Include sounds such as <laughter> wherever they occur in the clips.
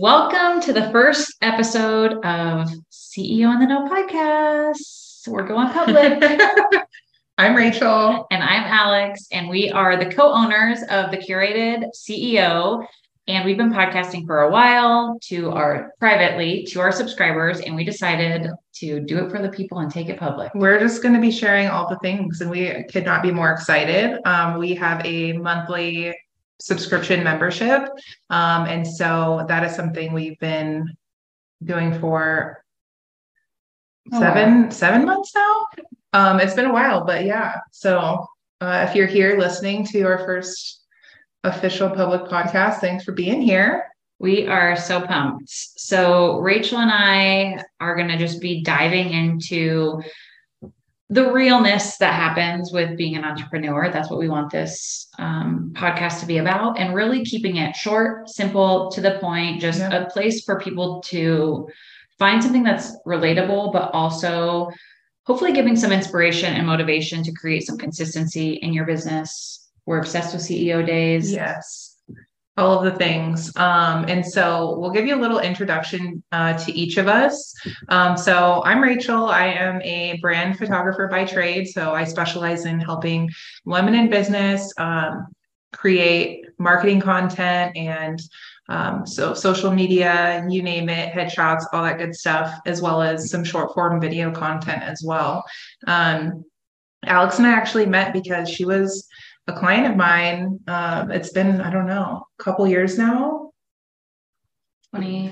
Welcome to the first episode of CEO in the Know podcast. We're going public. <laughs> I'm Rachel. And I'm Alex. And we are the co owners of the Curated CEO. And we've been podcasting for a while to our privately to our subscribers. And we decided to do it for the people and take it public. We're just going to be sharing all the things, and we could not be more excited. Um, we have a monthly subscription membership. Um, and so that is something we've been doing for oh, seven wow. seven months now. Um, it's been a while, but yeah. So uh, if you're here listening to our first official public podcast, thanks for being here. We are so pumped. So Rachel and I are going to just be diving into the realness that happens with being an entrepreneur. That's what we want this um, podcast to be about, and really keeping it short, simple, to the point, just yeah. a place for people to find something that's relatable, but also hopefully giving some inspiration and motivation to create some consistency in your business. We're obsessed with CEO days. Yes all of the things. Um, and so we'll give you a little introduction uh, to each of us. Um, so I'm Rachel. I am a brand photographer by trade. So I specialize in helping women in business um, create marketing content and um, so social media, you name it, headshots, all that good stuff, as well as some short form video content as well. Um, Alex and I actually met because she was a client of mine. Uh, it's been, I don't know, a couple years now. 20,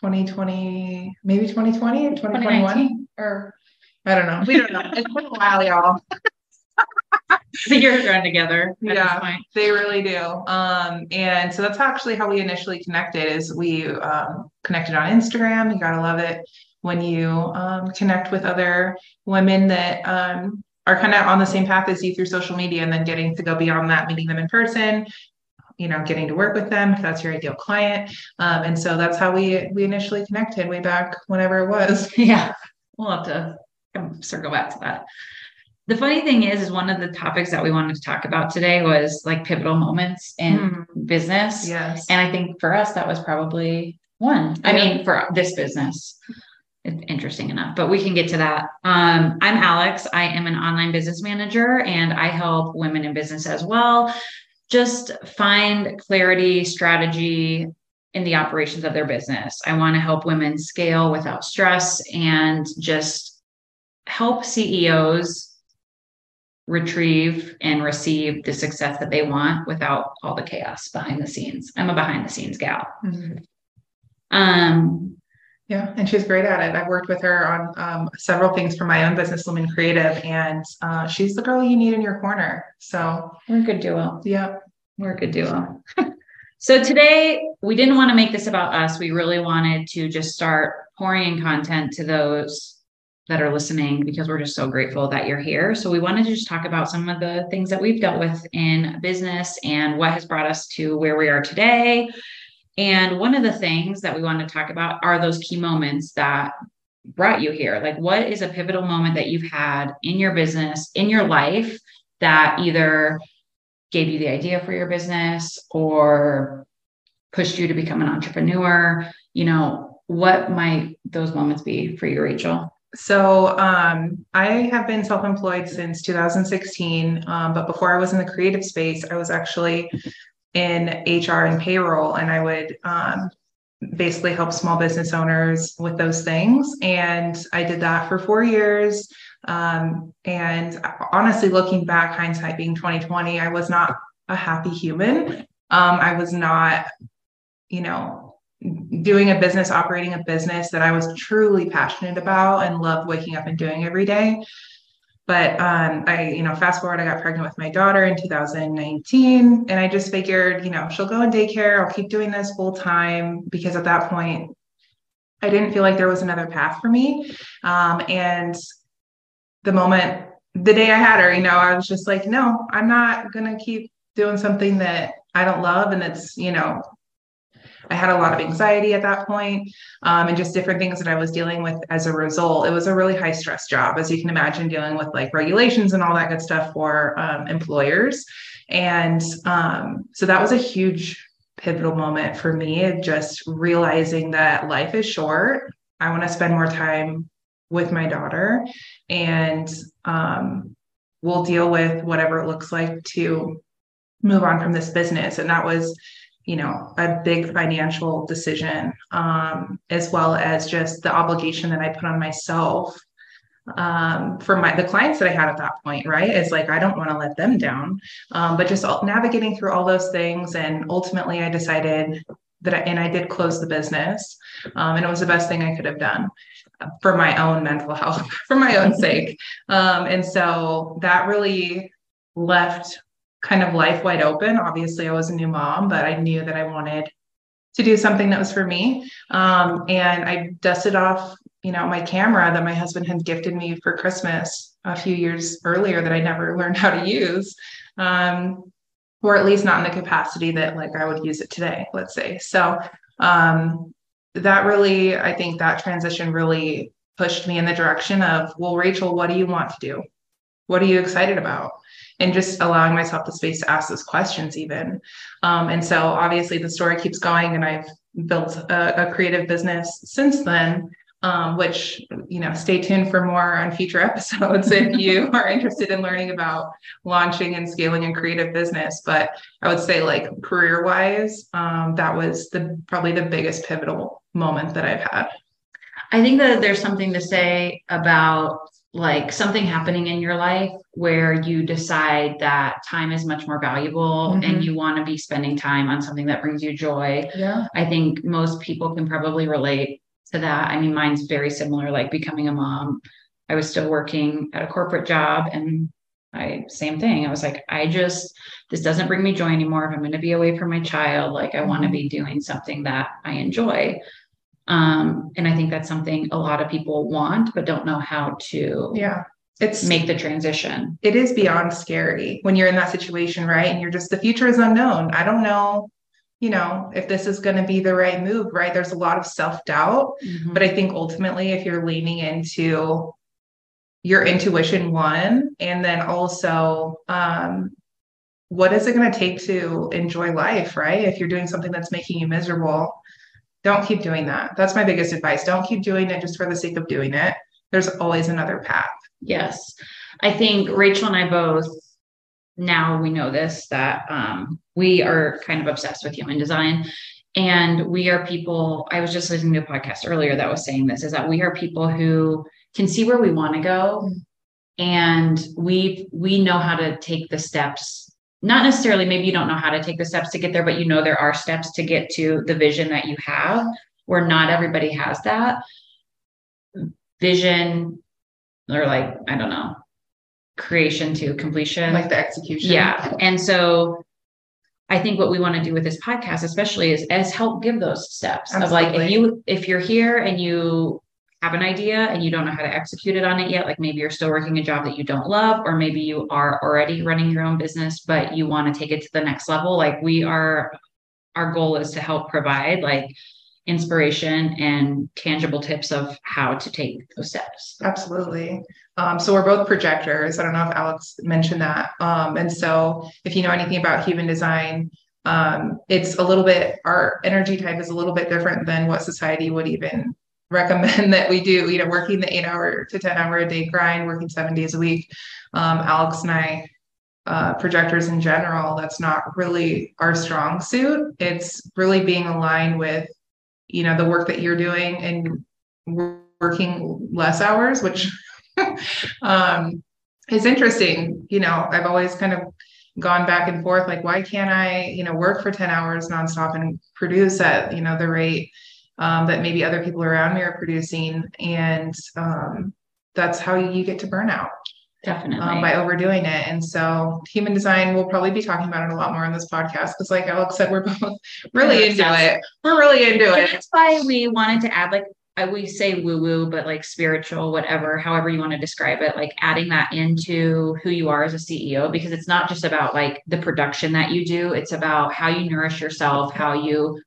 2020, maybe 2020 or 2021 or I don't know. We don't know. it's been a while, y'all. <laughs> the years run together. Yeah, they really do. Um, and so that's actually how we initially connected. Is we um, connected on Instagram. You gotta love it when you um, connect with other women that um, are kind of on the same path as you through social media and then getting to go beyond that, meeting them in person, you know, getting to work with them if that's your ideal client. Um, and so that's how we we initially connected way back whenever it was. <laughs> Yeah. We'll have to circle back to that. The funny thing is, is one of the topics that we wanted to talk about today was like pivotal moments in mm. business. Yes. And I think for us, that was probably one. I mean, for this business interesting enough, but we can get to that. Um, I'm Alex. I am an online business manager and I help women in business as well just find clarity, strategy in the operations of their business. I want to help women scale without stress and just help CEOs retrieve and receive the success that they want without all the chaos behind the scenes. I'm a behind the scenes gal. Mm-hmm. Um, yeah, and she's great at it. I've worked with her on um, several things for my own business, Lumen Creative, and uh, she's the girl you need in your corner. So we're a good duo. Yeah, we're a good duo. <laughs> so today we didn't want to make this about us. We really wanted to just start pouring in content to those that are listening because we're just so grateful that you're here. So we wanted to just talk about some of the things that we've dealt with in business and what has brought us to where we are today and one of the things that we want to talk about are those key moments that brought you here. Like, what is a pivotal moment that you've had in your business, in your life, that either gave you the idea for your business or pushed you to become an entrepreneur? You know, what might those moments be for you, Rachel? So um, I have been self-employed since 2016, um, but before I was in the creative space, I was actually in HR and payroll, and I would um, basically help small business owners with those things. And I did that for four years. Um, and honestly, looking back, hindsight being 2020, I was not a happy human. Um, I was not, you know, doing a business, operating a business that I was truly passionate about and loved waking up and doing every day. But um, I, you know, fast forward, I got pregnant with my daughter in 2019, and I just figured, you know, she'll go in daycare. I'll keep doing this full time because at that point, I didn't feel like there was another path for me. Um, and the moment, the day I had her, you know, I was just like, no, I'm not gonna keep doing something that I don't love, and it's, you know, I had a lot of anxiety at that point, um, and just different things that I was dealing with as a result. It was a really high stress job, as you can imagine, dealing with like regulations and all that good stuff for um, employers. And um, so that was a huge pivotal moment for me, just realizing that life is short. I want to spend more time with my daughter and um, we'll deal with whatever it looks like to move on from this business. And that was, you know, a big financial decision, um, as well as just the obligation that I put on myself um, for my the clients that I had at that point, right? It's like I don't want to let them down, um, but just all, navigating through all those things, and ultimately I decided that, I, and I did close the business, um, and it was the best thing I could have done for my own mental health, <laughs> for my own sake, um, and so that really left kind of life wide open. Obviously, I was a new mom, but I knew that I wanted to do something that was for me. Um, and I dusted off you know, my camera that my husband had gifted me for Christmas a few years earlier that I never <laughs> learned how to use. Um, or at least not in the capacity that like I would use it today, let's say. So um, that really, I think that transition really pushed me in the direction of, well, Rachel, what do you want to do? What are you excited about? And just allowing myself the space to ask those questions, even. Um, and so, obviously, the story keeps going, and I've built a, a creative business since then um, which you know stay tuned for more on future <laughs> episodes if you <laughs> are interested in learning about launching and scaling a creative business but i would say like career wise um, that was the probably the biggest pivotal moment that i've had i think that there's something to say about like something happening in your life where you decide that time is much more valuable mm-hmm. and you want to be spending time on something that brings you joy. Yeah. I think most people can probably relate to that. I mean, mine's very similar, like becoming a mom. I was still working at a corporate job and I same thing. I was like, I just this doesn't bring me joy anymore. If I'm going to be away from my child, like I want to be doing something that I enjoy. Um, and I think that's something a lot of people want, but don't know how to yeah it's make the transition. It is beyond scary when you're in that situation, right? And you're just the future is unknown. I don't know you know, if this is going to be the right move, right? There's a lot of self doubt. Mm-hmm. But I think ultimately, if you're leaning into your intuition, one, and then also, um, what is it going to take to enjoy life, right? If you're doing something that's making you miserable, don't keep doing that. That's my biggest advice. Don't keep doing it just for the sake of doing it. There's always another path. Yes. I think Rachel and I both now we know this that um, we are kind of obsessed with human design and we are people i was just listening to a podcast earlier that was saying this is that we are people who can see where we want to go and we we know how to take the steps not necessarily maybe you don't know how to take the steps to get there but you know there are steps to get to the vision that you have where not everybody has that. Vision or like i don't know creation to completion. Like the execution. Yeah. And so I think what we want to do with this podcast, especially, is as help give those steps Absolutely. of like if you if you're here and you have an idea and you don't know how to execute it on it yet, like maybe you're still working a job that you don't love, or maybe you are already running your own business, but you want to take it to the next level. Like we are, our goal is to help provide like inspiration and tangible tips of how to take those steps. Absolutely. Um, so we're both projectors. I don't know if Alex mentioned that. Um, and so if you know anything about human design, um, it's a little bit, our energy type is a little bit different than what society would even recommend <laughs> that we do, you know, working the eight hour to 10 hour a day grind, working seven days a week. Um, Alex and I, uh, projectors in general, that's not really our strong suit. It's really being aligned with, you know, the work that you're doing and working less hours, which <laughs> um, it's interesting. You know, I've always kind of gone back and forth like, why can't I, you know, work for 10 hours nonstop and produce at, you know, the rate um, that maybe other people around me are producing? And um, that's how you get to burnout. Definitely. Um, by overdoing it. And so human design, we'll probably be talking about it a lot more in this podcast because like Alex said, we're both <laughs> really into it. We're really into it. That's why we wanted to add like I we say woo woo, but like spiritual, whatever, however you want to describe it, like adding that into who you are as a CEO, because it's not just about like the production that you do, it's about how you nourish yourself, how you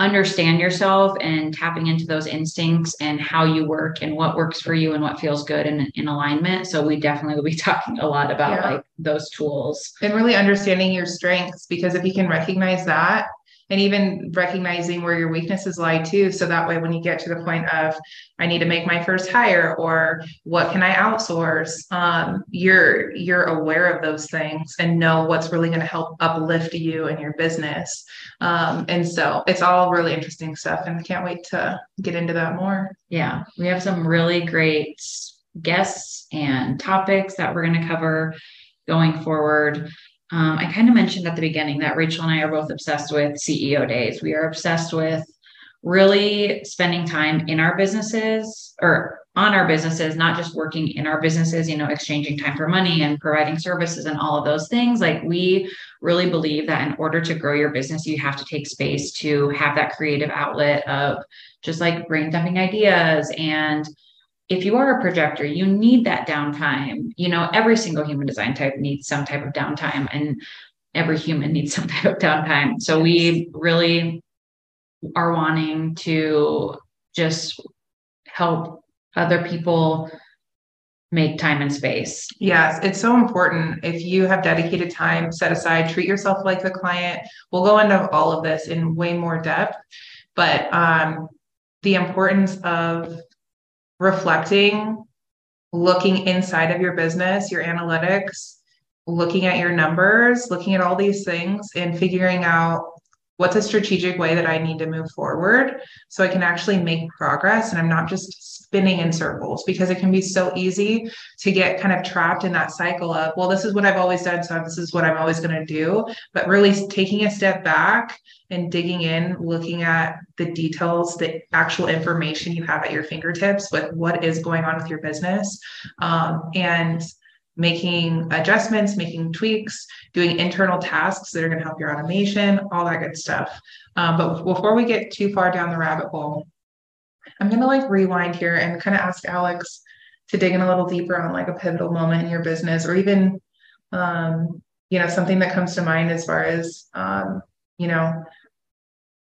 understand yourself and tapping into those instincts and how you work and what works for you and what feels good and in alignment. So we definitely will be <laughs> talking a lot about yeah. like those tools. And really understanding your strengths because if you can recognize that and even recognizing where your weaknesses lie too. So that way when you get to the point of i need to make my first hire or what can i outsource? um, you're you're aware of those things and know what's really going to help uplift you and your business. Um, and so it's all really interesting stuff and i can't wait to get into that more. Yeah we have some really great guests and topics that we're going to cover going forward um, I kind of mentioned at the beginning that Rachel and I are both obsessed with CEO days. We are obsessed with really spending time in our businesses or on our businesses, not just working in our businesses, you know, exchanging time for money and providing services and all of those things. Like we really believe that in order to grow your business, you have to take space to have that creative outlet of just like brain dumping ideas and if you are a projector, you need that downtime. You know, every single human design type needs some type of downtime, and every human <laughs> needs some type of downtime. So we really are wanting to just help other people make time and space. Yes, it's so important. If you have dedicated time set aside, treat yourself like the client. We'll go into all of this in way more depth, but um, the importance of reflecting, looking inside of your business, your analytics, looking at your numbers, looking at all these things and figuring out what's a strategic way that I need to move forward so I can actually make progress and I'm not just spinning in circles because it can be so easy to get kind of trapped in that cycle of, well, this is what I've always done, so this is what I'm always going to do. But really taking a step back and digging in, looking at the details, the actual information you have at your fingertips with what is going on with your business. Um, and making adjustments, making tweaks, doing internal tasks that are going to help your automation, all that good stuff. Um, but before we get too far down the rabbit hole, I'm going to like rewind here and kind of ask Alex to dig in a little deeper on like a pivotal moment in your business or even, um, you know, something that comes to mind as far as, um, you know,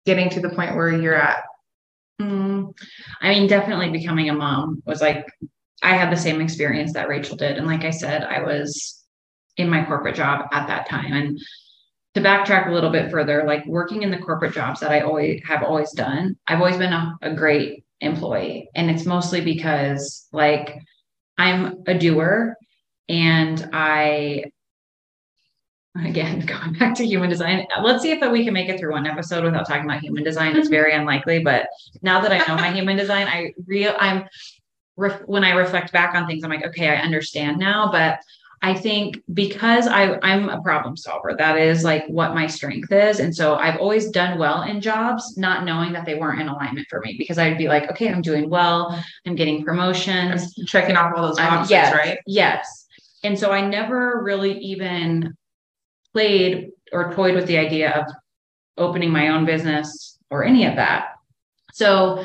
getting to the point where you're at. Mm, I mean, definitely becoming a mom was like I had the same experience that Rachel did. And like I said, I was in my corporate job at that time. And to backtrack a little bit further, like working in the corporate jobs that I always have always done, I've always been a, a great employee. And it's mostly because like I'm a doer and I again <laughs> going back to human design let's see if we can make it through one episode without talking about human design it's mm-hmm. very unlikely but now that i know my human design i real i'm when I reflect back on things, I'm like, okay, I understand now. But I think because I, I'm a problem solver, that is like what my strength is. And so I've always done well in jobs, not knowing that they weren't in alignment for me because I'd be like, okay, I'm doing well. I'm getting promotions. I'm checking off all those boxes, yes, right? Yes. And so I never really even played or toyed with the idea of opening my own business or any of that. So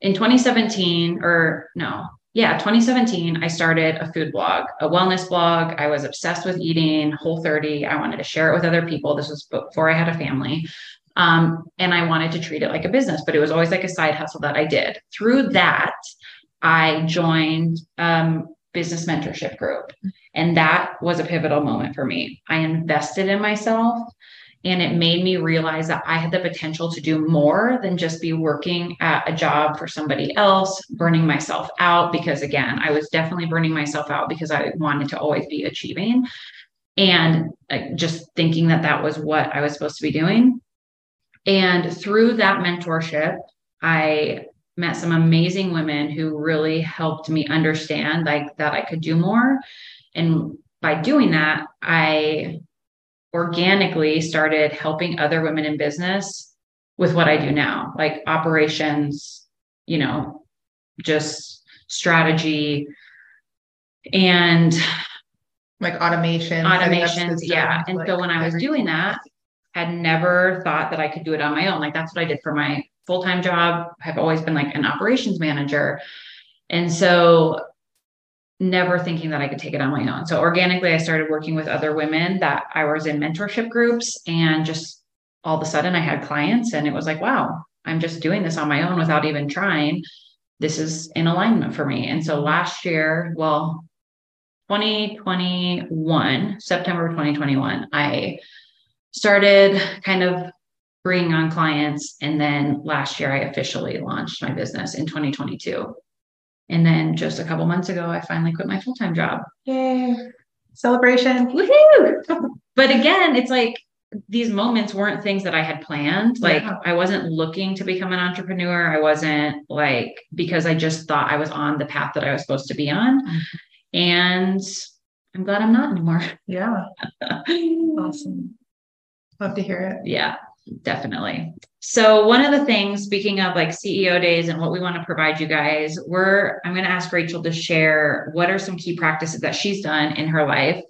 in 2017 or no yeah 2017 i started a food blog a wellness blog. I was obsessed with eating whole 30 i wanted to share it with other people. This was before i had a family. Um, and i wanted to treat it like a business but it was always like a side hustle that i did. Through that i joined um, business mentorship group. And that was a pivotal moment for me. I invested in myself and it made me realize that I had the potential to do more than just be working at a job for somebody else, burning myself out. Because again, I was definitely burning myself out because I wanted to always be achieving and just thinking that that was what I was supposed to be doing. And through that mentorship, I met some amazing women who really helped me understand like that I could do more. And by doing that, I organically started helping other women in business with what I do now, like operations, you know, just strategy and like automation. Automations, yeah. And like so when I was doing that, I had never thought that I could do it on my own. Like that's what I did for my full-time job. I've always been like an operations manager. And so never thinking that I could take it on my own. So organically, I started working with other women that I was in mentorship groups, and just all of a sudden, I had clients, and it was like, wow, I'm just doing this on my own without even trying. This is in alignment for me. And so last year, well, 2021, September 2021, I started kind of bringing on clients. And then last year, I officially launched my business in 2022. And then just a couple months ago, I finally quit my full time job. Yay. Celebration. Woohoo! but again, it's like these moments weren't things that I had planned. Like Yeah. I wasn't looking to become an entrepreneur. I wasn't like because I just thought I was on the path that I was supposed to be on. Mhm. And I'm glad I'm not anymore. Yeah. <laughs> Awesome. Love to hear it. Yeah, definitely. So one of the things, speaking of like CEO days and what we want to provide you guys, we're I'm going to ask Rachel to share what are some key practices that she's done in her life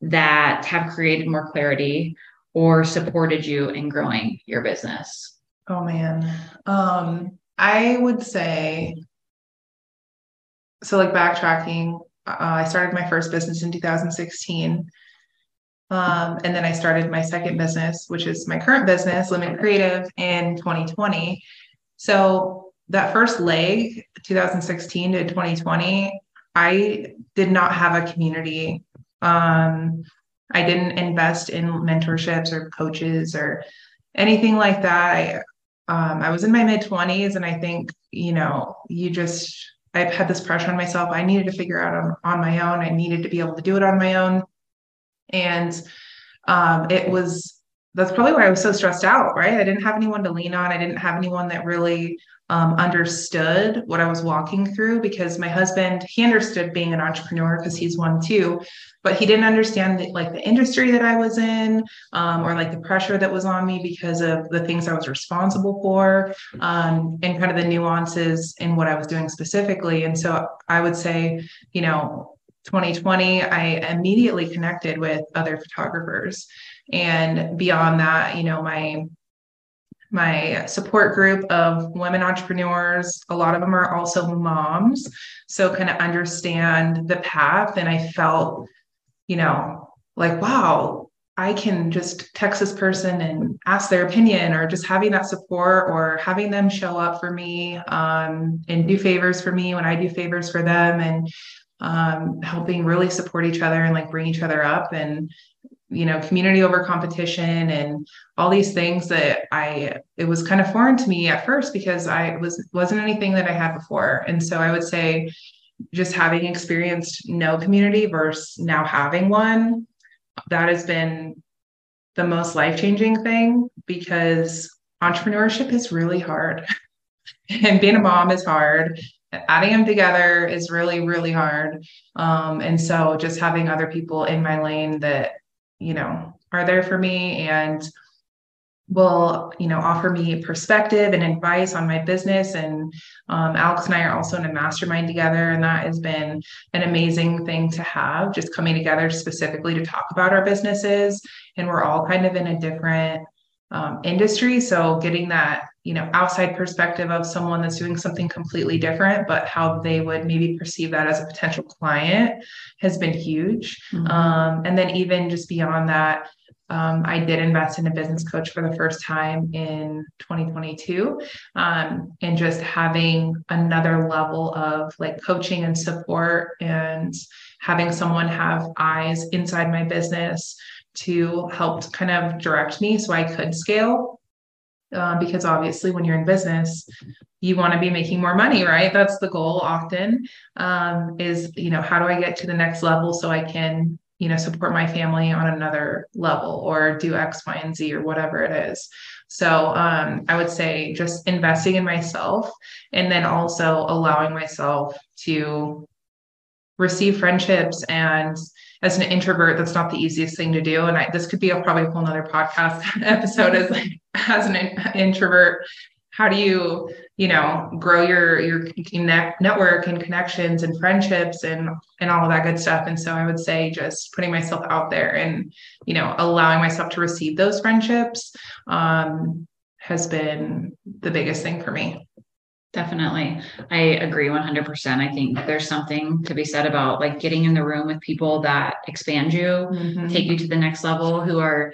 that have created more clarity or supported you in growing your business. Oh man. Um, I would say so like backtracking, uh, I started my first business in 2016. Um, and then I started my second business, which is my current business, Lumen Creative, in 2020. So that first leg, 2016 to 2020, I did not have a community. Um, I didn't invest in mentorships or coaches or anything like that. I, um, I was in my mid 20s, and I think, you know, you just, I've had this pressure on myself. I needed to figure out on, on my own. I needed to be able to do it on my own. And um, it was, that's probably why I was so stressed out, right? I didn't have anyone to lean on. I didn't have anyone that really um, understood what I was walking through because my husband, he understood being an entrepreneur because he's one too, but he didn't understand the, like the industry that I was in um, or like the pressure that was on me because of the things I was responsible for um, and kind of the nuances in what I was doing specifically. And so I would say, you know, 2020, I immediately connected with other photographers. And beyond that, you know, my my support group of women entrepreneurs, a lot of them are also moms. So kind of understand the path. And I felt, you know, like, wow, I can just text this person and ask their opinion, or just having that support, or having them show up for me um, and do favors for me when I do favors for them, and um, helping really support each other and like bring each other up and you know community over competition and all these things that i it was kind of foreign to me at first because i was wasn't anything that i had before. And so i would say just having experienced no community versus now having one that has been the most life-changing thing because entrepreneurship is really hard <laughs> and being a mom is hard adding them together is really really hard. Um, and so just having other people in my lane that you know are there for me and will you know offer me perspective and advice on my business. And um, alex and i are also in a mastermind together and that has been an amazing thing to have just coming together specifically to talk about our businesses. And we're all kind of in a different um, industry. So getting that you know outside perspective of someone that's doing something completely different but how they would maybe perceive that as a potential client has been huge Mhm. um, and then even just beyond that um, i did invest in a business coach for the first time in 2022 um, and just having another level of like coaching and support and having someone have eyes inside my business to help kind of direct me so i could scale uh, because obviously when you're in business you want to be making more money right? That's the goal often um, is you know how do i get to the next level so i can you know support my family on another level or do x y and z or whatever it is? So um, i would say just investing in myself and then also allowing myself to receive friendships and as an introvert that's not the easiest thing to do. And I, this could be a probably a whole nother podcast <laughs> episode as like as an introvert how do you you know grow your your net, network and connections and friendships and and all of that good stuff and so i would say just putting myself out there and you know allowing myself to receive those friendships um, has been the biggest thing for me Definitely. I agree 100%. I think there's something to be said about like getting in the room with people that expand you, Mhm. take you to the next level, who are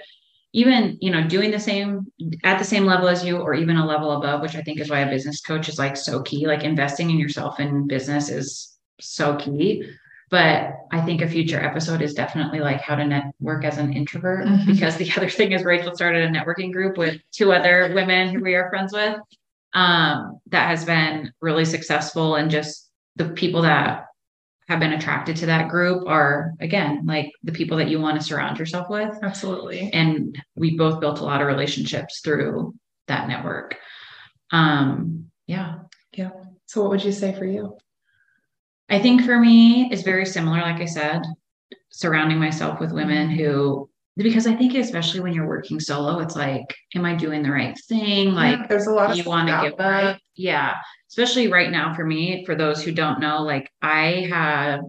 even, you know, doing the same at the same level as you or even a level above, which I think is why a business coach is like so key. Like investing in yourself in business is so key. But I think a future episode is definitely like how to network as an introvert Mhm. because the <laughs> other thing is Rachel started a networking group with two other women who we are friends with. Um, that has been really successful and just the people that have been attracted to that group are again like the people that you want to surround yourself with Absolutely. and we both built a lot of relationships through that network um yeah Yeah. So what would you say for you? i think for me is very similar like i said surrounding myself with women who because i think especially when you're working solo it's like am i doing the right thing? Like Yeah, there's a lot of you want to give right? up yeah especially right now for me for those who don't know like i have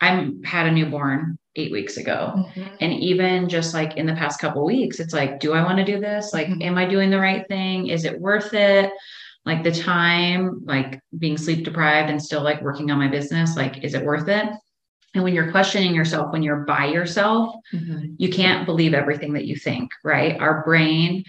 i'm had a newborn eight weeks ago. Mhm. and even just like in the past couple weeks it's like do i want to do this? Like Mhm. am i doing the right thing? Is it worth it? Like the time like being sleep deprived and still like working on my business like is it worth it and when you're questioning yourself when you're by yourself Mhm. you can't believe everything that you think right our brain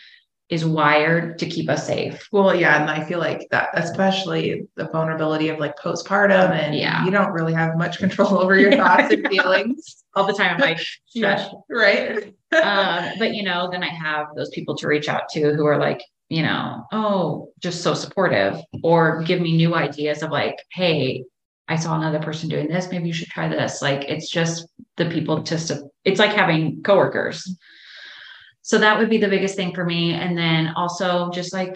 is wired to keep us safe Well, yeah, and I feel like that, especially the vulnerability of like postpartum, and Yeah. you don't really have much <laughs> control over your thoughts and feelings. all the time i'm like <laughs> Yeah, right. um, but you know, then I have those people to reach out to who are like, you know, oh, just so supportive or give me new ideas of like, hey, I saw another person doing this. Maybe you should try this. Like, it's just the people to, it's like having coworkers. So that would be the biggest thing for me. And then also just like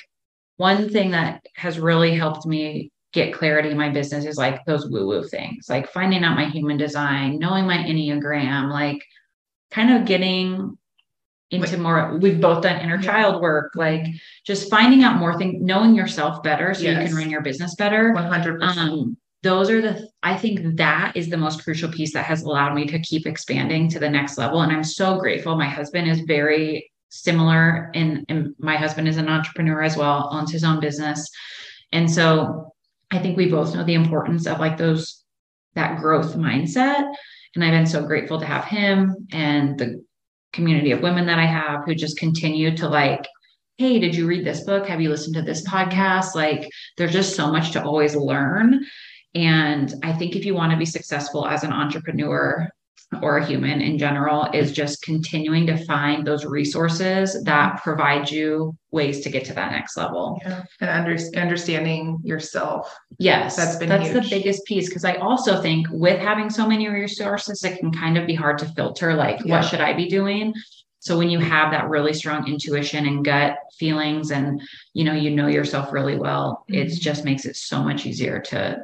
one thing that has really helped me get clarity in my business is like those woo woo things, like finding out my human design, knowing my Enneagram, like kind of getting into more we've both done inner child work like just finding out more things knowing yourself better so you can run your business better One hundred percent. um those are the i think that is the most crucial piece that has allowed me to keep expanding to the next level. And i'm so grateful my husband is very similar and, and my husband is an entrepreneur as well owns his own business. And so i think we both know the importance of like those that growth mindset. And i've been so grateful to have him and the community of women that i have who just continue to like hey did you read this book? Have you listened to this podcast? Like there's just so much to always learn and I think if you want to be successful as an entrepreneur or a human in general, is just continuing to find those resources that provide you ways to get to that next level. Yeah. And under, understanding yourself. Yes, That's been that's the biggest piece because I also think with having so many resources, it can kind of be hard to filter like Yeah. what should I be doing. So when you have that really strong intuition and gut feelings, and you know you know yourself really well, it Mhm. just makes it so much easier to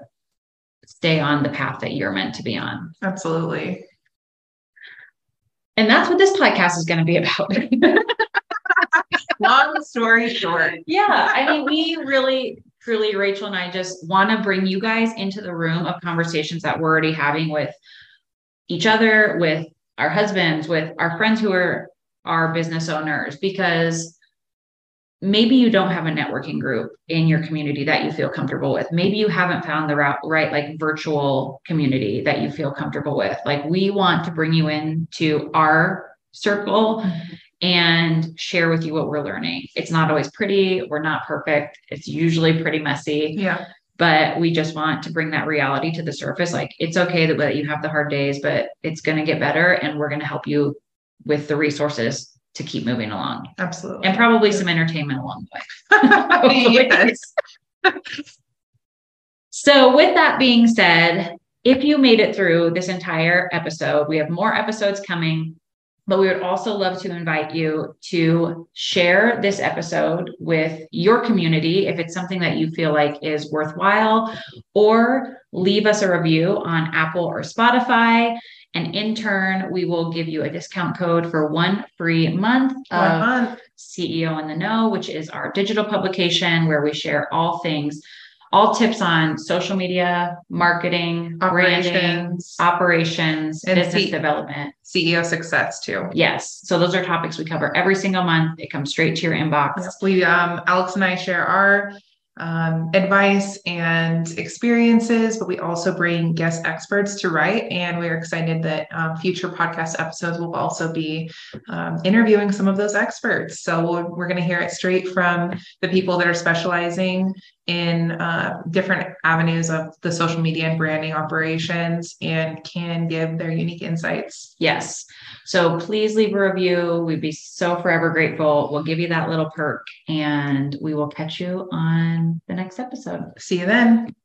stay on the path that you're meant to be on. Absolutely. And that's what this podcast is going to be about. <laughs> Long story short. yeah, I mean, we really, truly, Rachel and I just want to bring you guys into the room of conversations that we're already having with each other, with our husbands, with our friends who are our business owners, because maybe you don't have a networking group in your community that you feel comfortable with. Maybe you haven't found the route, right, like virtual community that you feel comfortable with. Like we want to bring you into our circle and share with you what we're learning. It's not always pretty. We're not perfect. It's usually pretty messy, Yeah. but we just want to bring that reality to the surface. Like it's okay that, that you have the hard days, but it's going to get better. And we're going to help you with the resources to keep moving along Absolutely. and probably some entertainment along the way. <laughs> <laughs> So, with that being said, if you made it through this entire episode, we have more episodes coming, but we would also love to invite you to share this episode with your community if it's something that you feel like is worthwhile, or leave us a review on Apple or Spotify. And in turn, we will give you a discount code for one free month One of month. CEO in the Know, which is our digital publication where we share all things, all tips on social media, marketing, branding, Operations. operations, And business C- development. CEO success too. Yes. So those are topics we cover every single month. It comes straight to your inbox. Yes, we um Alex and I share our um, advice and experiences, but we also bring guest experts to write. And we're excited that um, future podcast episodes will also be um, interviewing some of those experts. So we're, we're going to hear it straight from the people that are specializing in uh, different avenues of the social media and branding operations and can give their unique insights. Yes. So please leave a review. We'd be so forever grateful. We'll give you that little perk and we will catch you on the next episode. See you then.